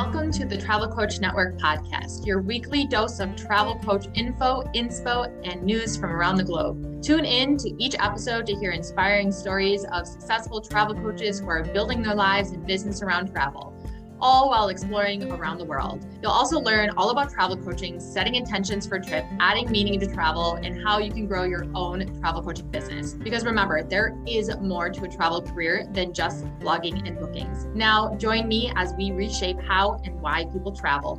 Welcome to the Travel Coach Network podcast, your weekly dose of travel coach info, inspo, and news from around the globe. Tune in to each episode to hear inspiring stories of successful travel coaches who are building their lives and business around travel all while exploring around the world. You'll also learn all about travel coaching, setting intentions for a trip, adding meaning to travel, and how you can grow your own travel coaching business. Because remember, there is more to a travel career than just blogging and bookings. Now, join me as we reshape how and why people travel.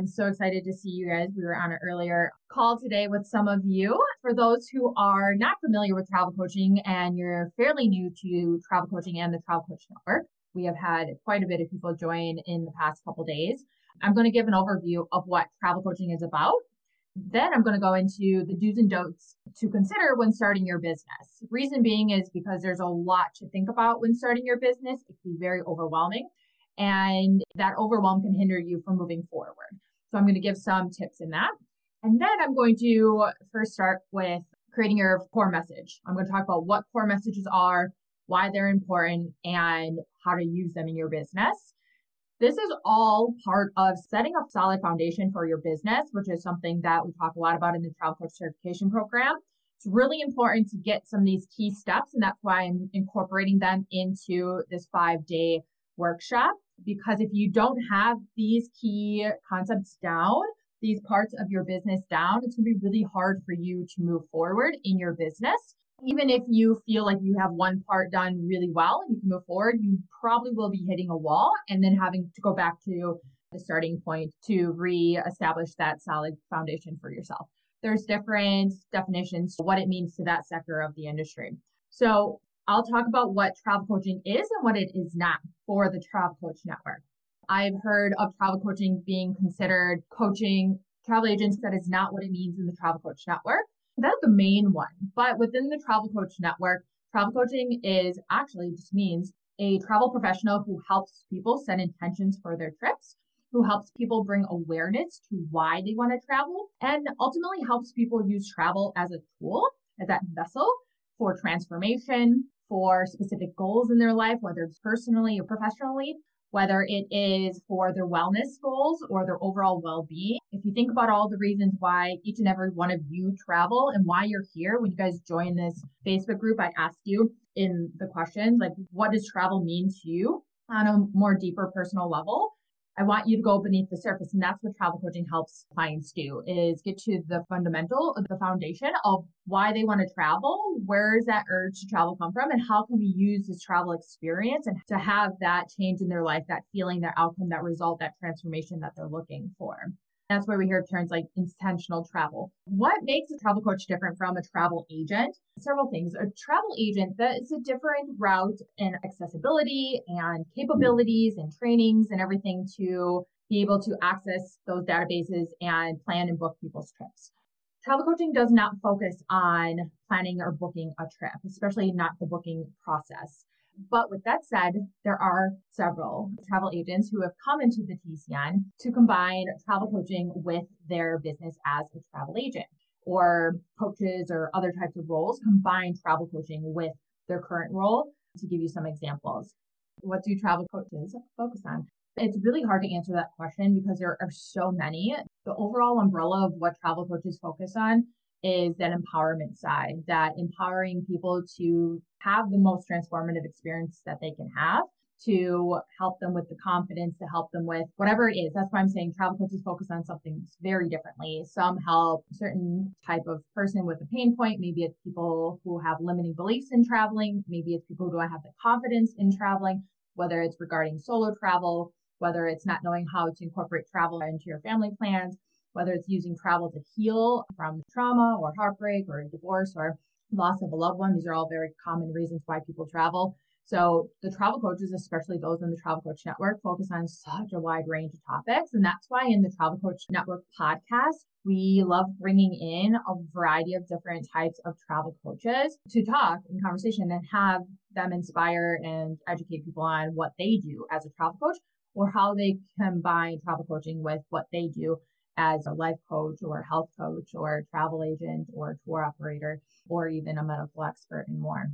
I'm so excited to see you guys. We were on an earlier call today with some of you. For those who are not familiar with travel coaching and you're fairly new to travel coaching and the Travel Coach Network, we have had quite a bit of people join in the past couple days. I'm going to give an overview of what travel coaching is about. Then I'm going to go into the do's and don'ts to consider when starting your business. Reason being is because there's a lot to think about when starting your business. It can be very overwhelming and that overwhelm can hinder you from moving forward. So I'm going to give some tips in that. And then I'm going to first start with creating your core message. I'm going to talk about what core messages are, why they're important, and how to use them in your business. This is all part of setting up solid foundation for your business, which is something that we talk a lot about in the Travel Coach Certification Program. It's really important to get some of these key steps, and that's why I'm incorporating them into this five day workshop because if you don't have these key concepts down, these parts of your business down, it's going to be really hard for you to move forward in your business. Even if you feel like you have one part done really well and you can move forward, you probably will be hitting a wall and then having to go back to the starting point to re-establish that solid foundation for yourself. There's different definitions what it means to that sector of the industry. So I'll talk about what travel coaching is and what it is not for the Travel Coach Network. I've heard of travel coaching being considered coaching travel agents. That is not what it means in the Travel Coach Network. That's the main one. But within the Travel Coach Network, travel coaching is actually just means a travel professional who helps people set intentions for their trips, who helps people bring awareness to why they want to travel, and ultimately helps people use travel as a tool, as that vessel for transformation, for specific goals in their life, whether it's personally or professionally, whether it is for their wellness goals or their overall well being. If you think about all the reasons why each and every one of you travel and why you're here, when you guys join this Facebook group, I asked you in the questions, like, what does travel mean to you on a more deeper personal level? I want you to go beneath the surface. And that's what travel coaching helps clients do is get to the fundamental, the foundation of why they want to travel. Where is that urge to travel come from? And how can we use this travel experience and to have that change in their life, that feeling, that outcome, that result, that transformation that they're looking for? That's where we hear terms like intentional travel. What makes a travel coach different from a travel agent? Several things. A travel agent, that is a different route in accessibility and capabilities and trainings and everything to be able to access those databases and plan and book people's trips. Travel coaching does not focus on planning or booking a trip, especially not the booking process. But with that said, there are several travel agents who have come into the TCN to combine travel coaching with their business as a travel agent or coaches or other types of roles combine travel coaching with their current role. To give you some examples, what do travel coaches focus on? It's really hard to answer that question because there are so many. The overall umbrella of what travel coaches focus on is that empowerment side, that empowering people to have the most transformative experience that they can have to help them with the confidence, to help them with whatever it is. That's why I'm saying travel coaches focus on something very differently. Some help certain type of person with a pain point. Maybe it's people who have limiting beliefs in traveling. Maybe it's people who don't have the confidence in traveling, whether it's regarding solo travel, whether it's not knowing how to incorporate travel into your family plans, whether it's using travel to heal from trauma or heartbreak or divorce or loss of a loved one. These are all very common reasons why people travel. So the travel coaches, especially those in the Travel Coach Network, focus on such a wide range of topics. And that's why in the Travel Coach Network podcast, we love bringing in a variety of different types of travel coaches to talk in conversation and have them inspire and educate people on what they do as a travel coach or how they combine travel coaching with what they do as a life coach or health coach or travel agent or tour operator or even a medical expert and more.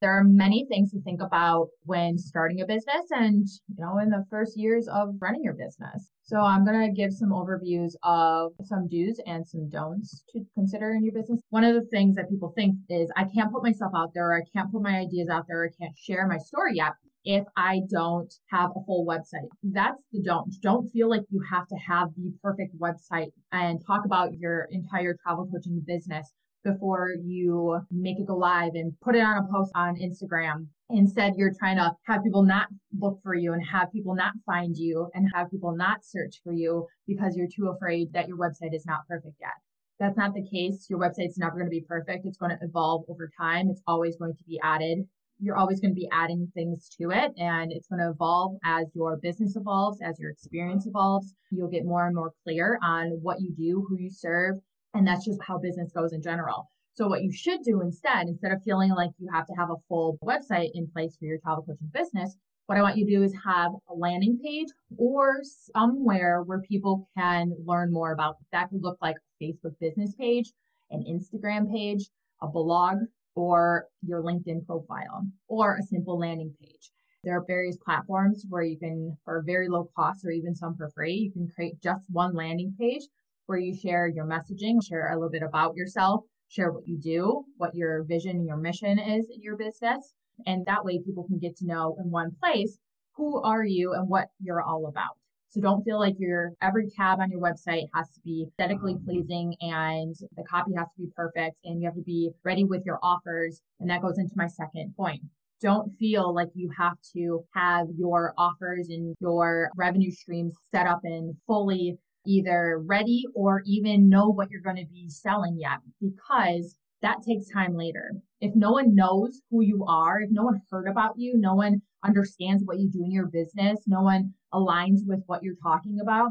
There are many things to think about when starting a business and, you know, in the first years of running your business. So I'm going to give some overviews of some do's and some don'ts to consider in your business. One of the things that people think is I can't put myself out there, I can't put my ideas out there, I can't share my story yet if I don't have a full website. That's the don't. Don't feel like you have to have the perfect website and talk about your entire travel coaching business before you make it go live and put it on a post on Instagram. Instead, you're trying to have people not look for you and have people not find you and have people not search for you because you're too afraid that your website is not perfect yet. That's not the case. Your website's never going to be perfect. It's going to evolve over time. It's always going to be added. You're always going to be adding things to it and it's going to evolve as your business evolves, as your experience evolves. You'll get more and more clear on what you do, who you serve, and that's just how business goes in general. So what you should do instead, instead of feeling like you have to have a full website in place for your travel coaching business, what I want you to do is have a landing page or somewhere where people can learn more about that could look like a Facebook business page, an Instagram page, a blog, or your LinkedIn profile, or a simple landing page. There are various platforms where you can, for very low cost or even some for free, you can create just one landing page where you share your messaging, share a little bit about yourself, share what you do, what your vision and your mission is in your business. And that way people can get to know in one place who are you and what you're all about. So don't feel like your every tab on your website has to be aesthetically mm-hmm. pleasing and the copy has to be perfect and you have to be ready with your offers. And that goes into my second point. Don't feel like you have to have your offers and your revenue streams set up and fully either ready or even know what you're going to be selling yet because that takes time later. If no one knows who you are, if no one heard about you, no one understands what you do in your business, no one aligns with what you're talking about,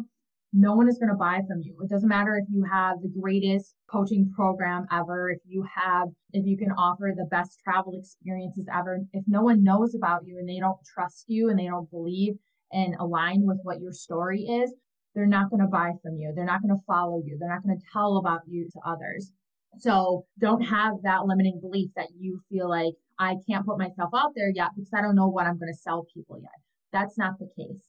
no one is going to buy from you. It doesn't matter if you have the greatest coaching program ever, if you have, if you can offer the best travel experiences ever. If no one knows about you and they don't trust you and they don't believe and align with what your story is, they're not going to buy from you. They're not going to follow you. They're not going to tell about you to others. So don't have that limiting belief that you feel like I can't put myself out there yet because I don't know what I'm going to sell people yet. That's not the case.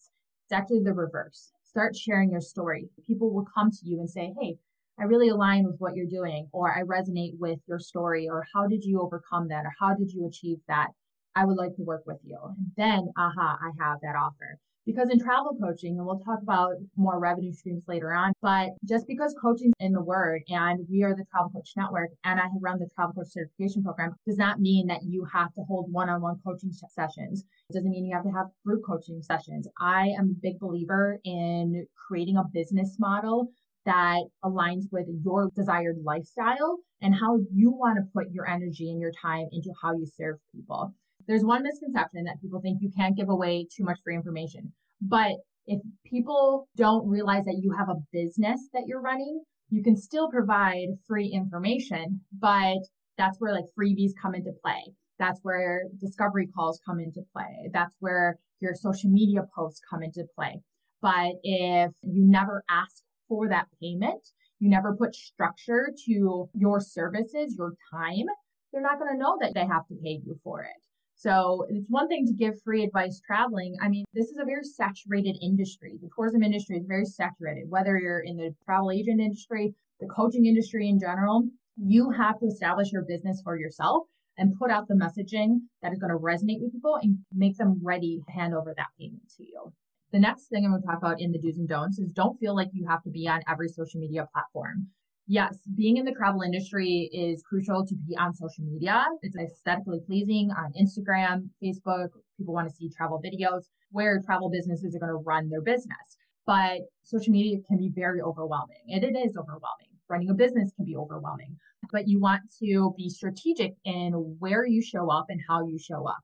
It's actually the reverse. Start sharing your story. People will come to you and say, Hey, I really align with what you're doing, or I resonate with your story, or how did you overcome that, or how did you achieve that? I would like to work with you. And then, aha, I have that offer. Because in travel coaching, and we'll talk about more revenue streams later on, but just because coaching's in the word and we are the Travel Coach Network and I run the Travel Coach Certification Program does not mean that you have to hold one-on-one coaching sessions. It doesn't mean you have to have group coaching sessions. I am a big believer in creating a business model that aligns with your desired lifestyle and how you want to put your energy and your time into how you serve people. There's one misconception that people think you can't give away too much free information. But if people don't realize that you have a business that you're running, you can still provide free information, but that's where like freebies come into play. That's where discovery calls come into play. That's where your social media posts come into play. But if you never ask for that payment, you never put structure to your services, your time, they're not going to know that they have to pay you for it. So it's one thing to give free advice traveling. I mean, this is a very saturated industry. The tourism industry is very saturated, whether you're in the travel agent industry, the coaching industry in general. You have to establish your business for yourself and put out the messaging that is going to resonate with people and make them ready to hand over that payment to you. The next thing I'm going to talk about in the do's and don'ts is don't feel like you have to be on every social media platform yes, being in the travel industry is crucial to be on social media. It's aesthetically pleasing on Instagram, Facebook. People want to see travel videos where travel businesses are going to run their business. But social media can be very overwhelming, and it is overwhelming. Running a business can be overwhelming, but you want to be strategic in where you show up and how you show up.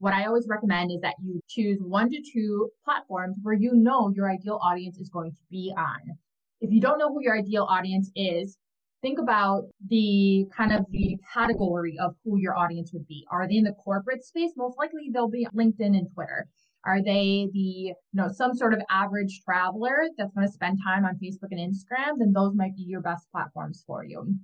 What I always recommend is that you choose one to two platforms where you know your ideal audience is going to be on if you don't know who your ideal audience is, think about the kind of the category of who your audience would be. Are they in the corporate space? Most likely they'll be LinkedIn and Twitter. Are they the, you know, some sort of average traveler that's going to spend time on Facebook and Instagram? Then those might be your best platforms for you.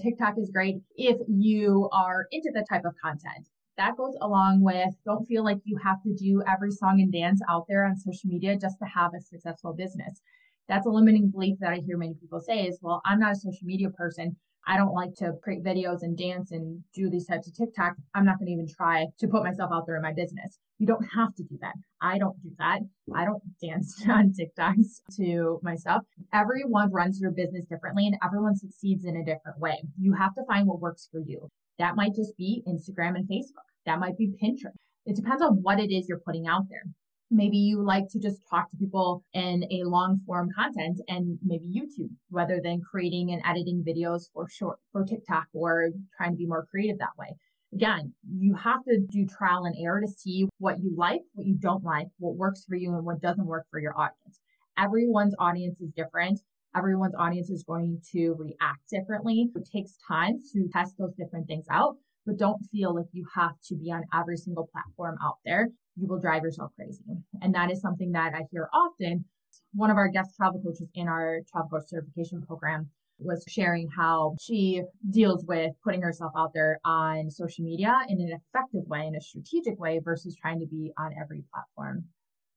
TikTok is great if you are into the type of content. That goes along with don't feel like you have to do every song and dance out there on social media just to have a successful business. That's a limiting belief that I hear many people say is, well, I'm not a social media person. I don't like to create videos and dance and do these types of TikTok. I'm not going to even try to put myself out there in my business. You don't have to do that. I don't do that. I don't dance on TikToks to myself. Everyone runs their business differently and everyone succeeds in a different way. You have to find what works for you. That might just be Instagram and Facebook. That might be Pinterest. It depends on what it is you're putting out there. Maybe you like to just talk to people in a long form content and maybe YouTube rather than creating and editing videos for short for TikTok or trying to be more creative that way. Again, you have to do trial and error to see what you like, what you don't like, what works for you and what doesn't work for your audience. Everyone's audience is different. Everyone's audience is going to react differently. It takes time to test those different things out, but don't feel like you have to be on every single platform out there you will drive yourself crazy. And that is something that I hear often. One of our guest travel coaches in our travel coach certification program was sharing how she deals with putting herself out there on social media in an effective way, in a strategic way, versus trying to be on every platform.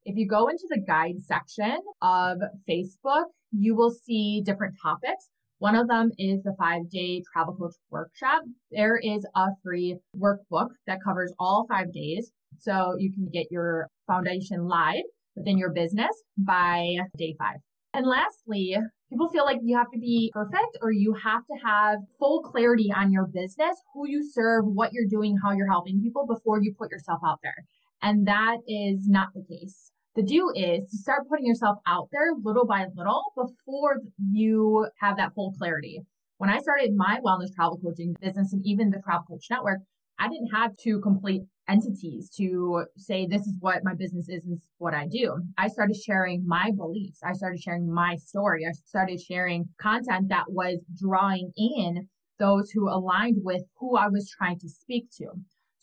If you go into the guide section of Facebook, you will see different topics. One of them is the five day travel coach workshop. There is a free workbook that covers all five days. So you can get your foundation live within your business by day five. And lastly, people feel like you have to be perfect or you have to have full clarity on your business, who you serve, what you're doing, how you're helping people before you put yourself out there. And that is not the case. The do is to start putting yourself out there little by little before you have that full clarity. When I started my wellness travel coaching business and even the Travel Coach Network, I didn't have two complete entities to say, this is what my business is and what I do. I started sharing my beliefs. I started sharing my story. I started sharing content that was drawing in those who aligned with who I was trying to speak to.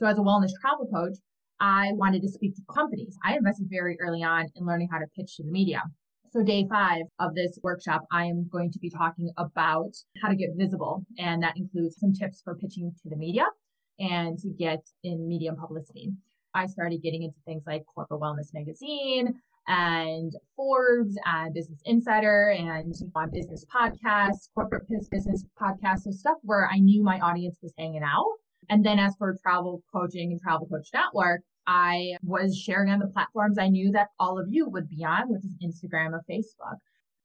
So as a wellness travel coach, I wanted to speak to companies. I invested very early on in learning how to pitch to the media. So, day five of this workshop, I am going to be talking about how to get visible. And that includes some tips for pitching to the media and to get in media and publicity. I started getting into things like Corporate Wellness Magazine and Forbes and Business Insider and on business podcasts, corporate business podcasts, so stuff where I knew my audience was hanging out. And then as for travel coaching and travel coach network, I was sharing on the platforms I knew that all of you would be on, which is Instagram or Facebook.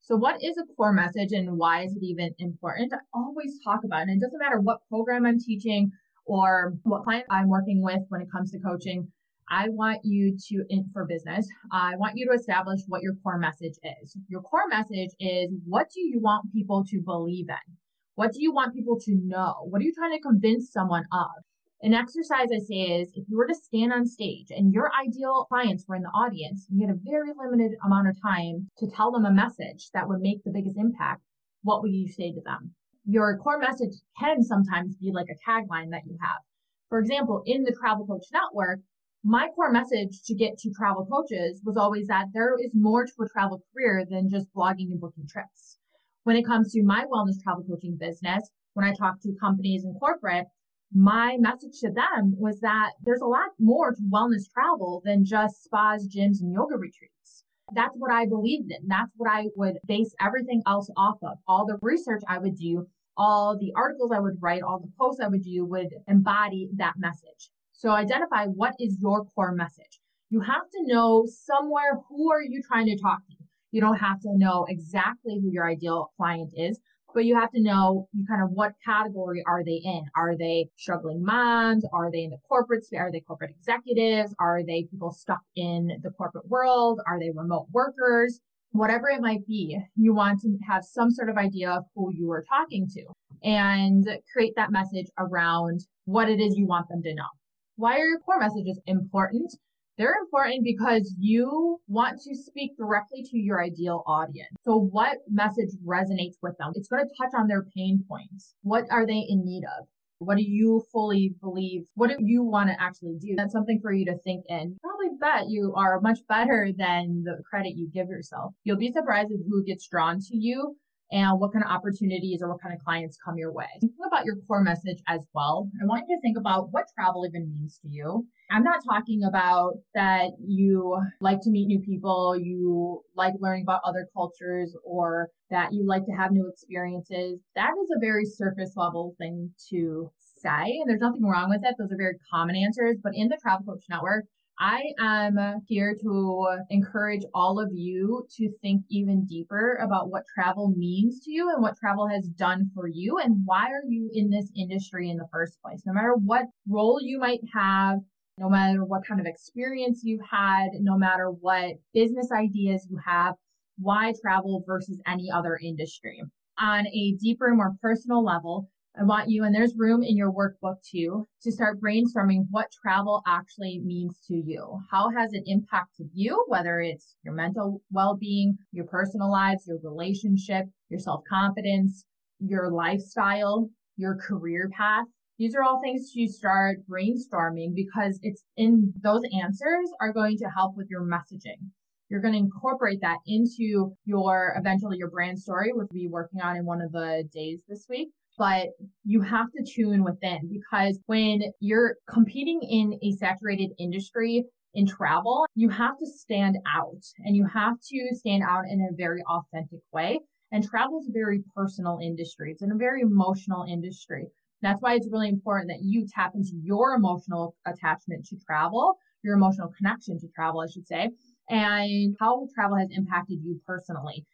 So what is a core message and why is it even important? I always talk about it. And it doesn't matter what program I'm teaching or what client I'm working with when it comes to coaching. I want you to, for business, I want you to establish what your core message is. Your core message is what do you want people to believe in? What do you want people to know? What are you trying to convince someone of? An exercise I say is if you were to stand on stage and your ideal clients were in the audience, you had a very limited amount of time to tell them a message that would make the biggest impact, what would you say to them? Your core message can sometimes be like a tagline that you have. For example, in the Travel Coach Network, my core message to get to travel coaches was always that there is more to a travel career than just blogging and booking trips. When it comes to my wellness travel coaching business, when I talk to companies and corporate, my message to them was that there's a lot more to wellness travel than just spas, gyms, and yoga retreats. That's what I believed in. That's what I would base everything else off of. All the research I would do, all the articles I would write, all the posts I would do would embody that message. So identify what is your core message. You have to know somewhere who are you trying to talk to. You don't have to know exactly who your ideal client is, but you have to know you kind of what category are they in? Are they struggling moms? Are they in the corporate sphere? Are they corporate executives? Are they people stuck in the corporate world? Are they remote workers? Whatever it might be, you want to have some sort of idea of who you are talking to and create that message around what it is you want them to know. Why are your core messages important? They're important because you want to speak directly to your ideal audience. So what message resonates with them? It's going to touch on their pain points. What are they in need of? What do you fully believe? What do you want to actually do? That's something for you to think in. Probably bet you are much better than the credit you give yourself. You'll be surprised at who gets drawn to you and what kind of opportunities or what kind of clients come your way. Think about your core message as well. I want you to think about what travel even means to you. I'm not talking about that you like to meet new people, you like learning about other cultures, or that you like to have new experiences. That is a very surface level thing to say, and there's nothing wrong with it. Those are very common answers. But in the Travel Coach Network, I am here to encourage all of you to think even deeper about what travel means to you and what travel has done for you and why are you in this industry in the first place. No matter what role you might have, no matter what kind of experience you've had, no matter what business ideas you have, why travel versus any other industry. On a deeper, more personal level, I want you, and there's room in your workbook too, to start brainstorming what travel actually means to you. How has it impacted you, whether it's your mental well being, your personal lives, your relationship, your self confidence, your lifestyle, your career path? These are all things to start brainstorming because it's in those answers are going to help with your messaging. You're going to incorporate that into your eventually your brand story, which we'll be working on in one of the days this week but you have to tune within because when you're competing in a saturated industry in travel, you have to stand out and you have to stand out in a very authentic way. And travel is a very personal industry. It's a very emotional industry. That's why it's really important that you tap into your emotional attachment to travel, your emotional connection to travel, I should say, and how travel has impacted you personally.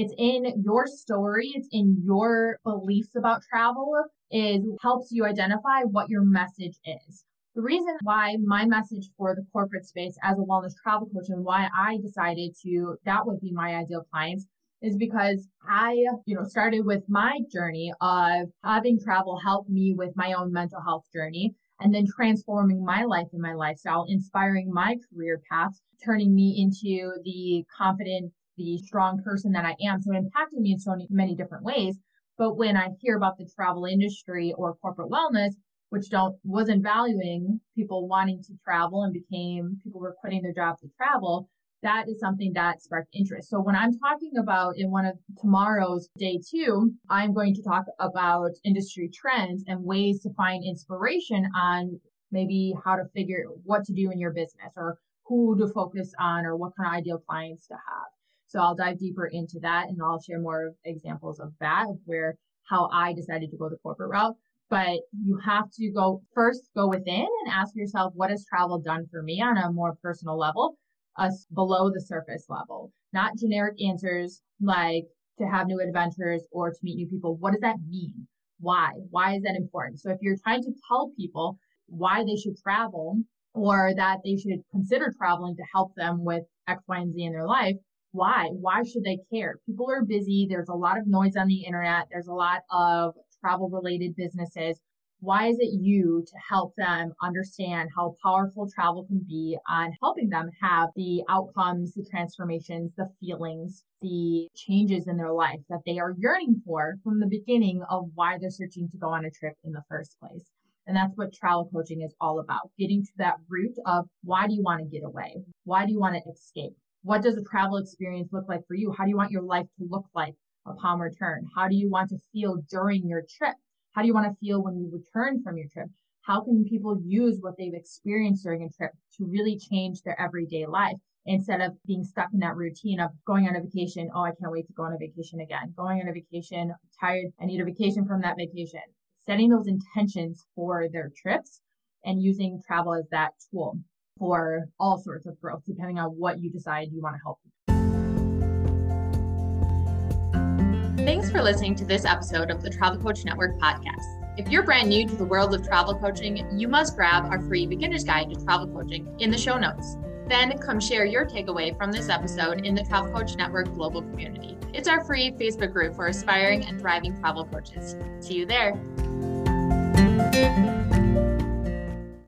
It's in your story, it's in your beliefs about travel is helps you identify what your message is. The reason why my message for the corporate space as a wellness travel coach and why I decided to that would be my ideal clients is because I, you know, started with my journey of having travel help me with my own mental health journey and then transforming my life and my lifestyle, inspiring my career path, turning me into the confident the strong person that I am. So it impacted me in so many different ways. But when I hear about the travel industry or corporate wellness, which don't wasn't valuing people wanting to travel and became people were quitting their job to travel, that is something that sparked interest. So when I'm talking about in one of tomorrow's day two, I'm going to talk about industry trends and ways to find inspiration on maybe how to figure what to do in your business or who to focus on or what kind of ideal clients to have. So I'll dive deeper into that and I'll share more examples of that, of where how I decided to go the corporate route. But you have to go first go within and ask yourself, what has travel done for me on a more personal level, us below the surface level, not generic answers like to have new adventures or to meet new people. What does that mean? Why? Why is that important? So if you're trying to tell people why they should travel or that they should consider traveling to help them with X, Y, and Z in their life, why? Why should they care? People are busy. There's a lot of noise on the internet. There's a lot of travel related businesses. Why is it you to help them understand how powerful travel can be on helping them have the outcomes, the transformations, the feelings, the changes in their life that they are yearning for from the beginning of why they're searching to go on a trip in the first place? And that's what travel coaching is all about getting to that root of why do you want to get away? Why do you want to escape? What does a travel experience look like for you? How do you want your life to look like upon return? How do you want to feel during your trip? How do you want to feel when you return from your trip? How can people use what they've experienced during a trip to really change their everyday life instead of being stuck in that routine of going on a vacation? Oh, I can't wait to go on a vacation again. Going on a vacation, I'm tired. I need a vacation from that vacation. Setting those intentions for their trips and using travel as that tool for all sorts of growth, depending on what you decide you want to help. Thanks for listening to this episode of the Travel Coach Network podcast. If you're brand new to the world of travel coaching, you must grab our free beginner's guide to travel coaching in the show notes. Then come share your takeaway from this episode in the Travel Coach Network global community. It's our free Facebook group for aspiring and thriving travel coaches. See you there.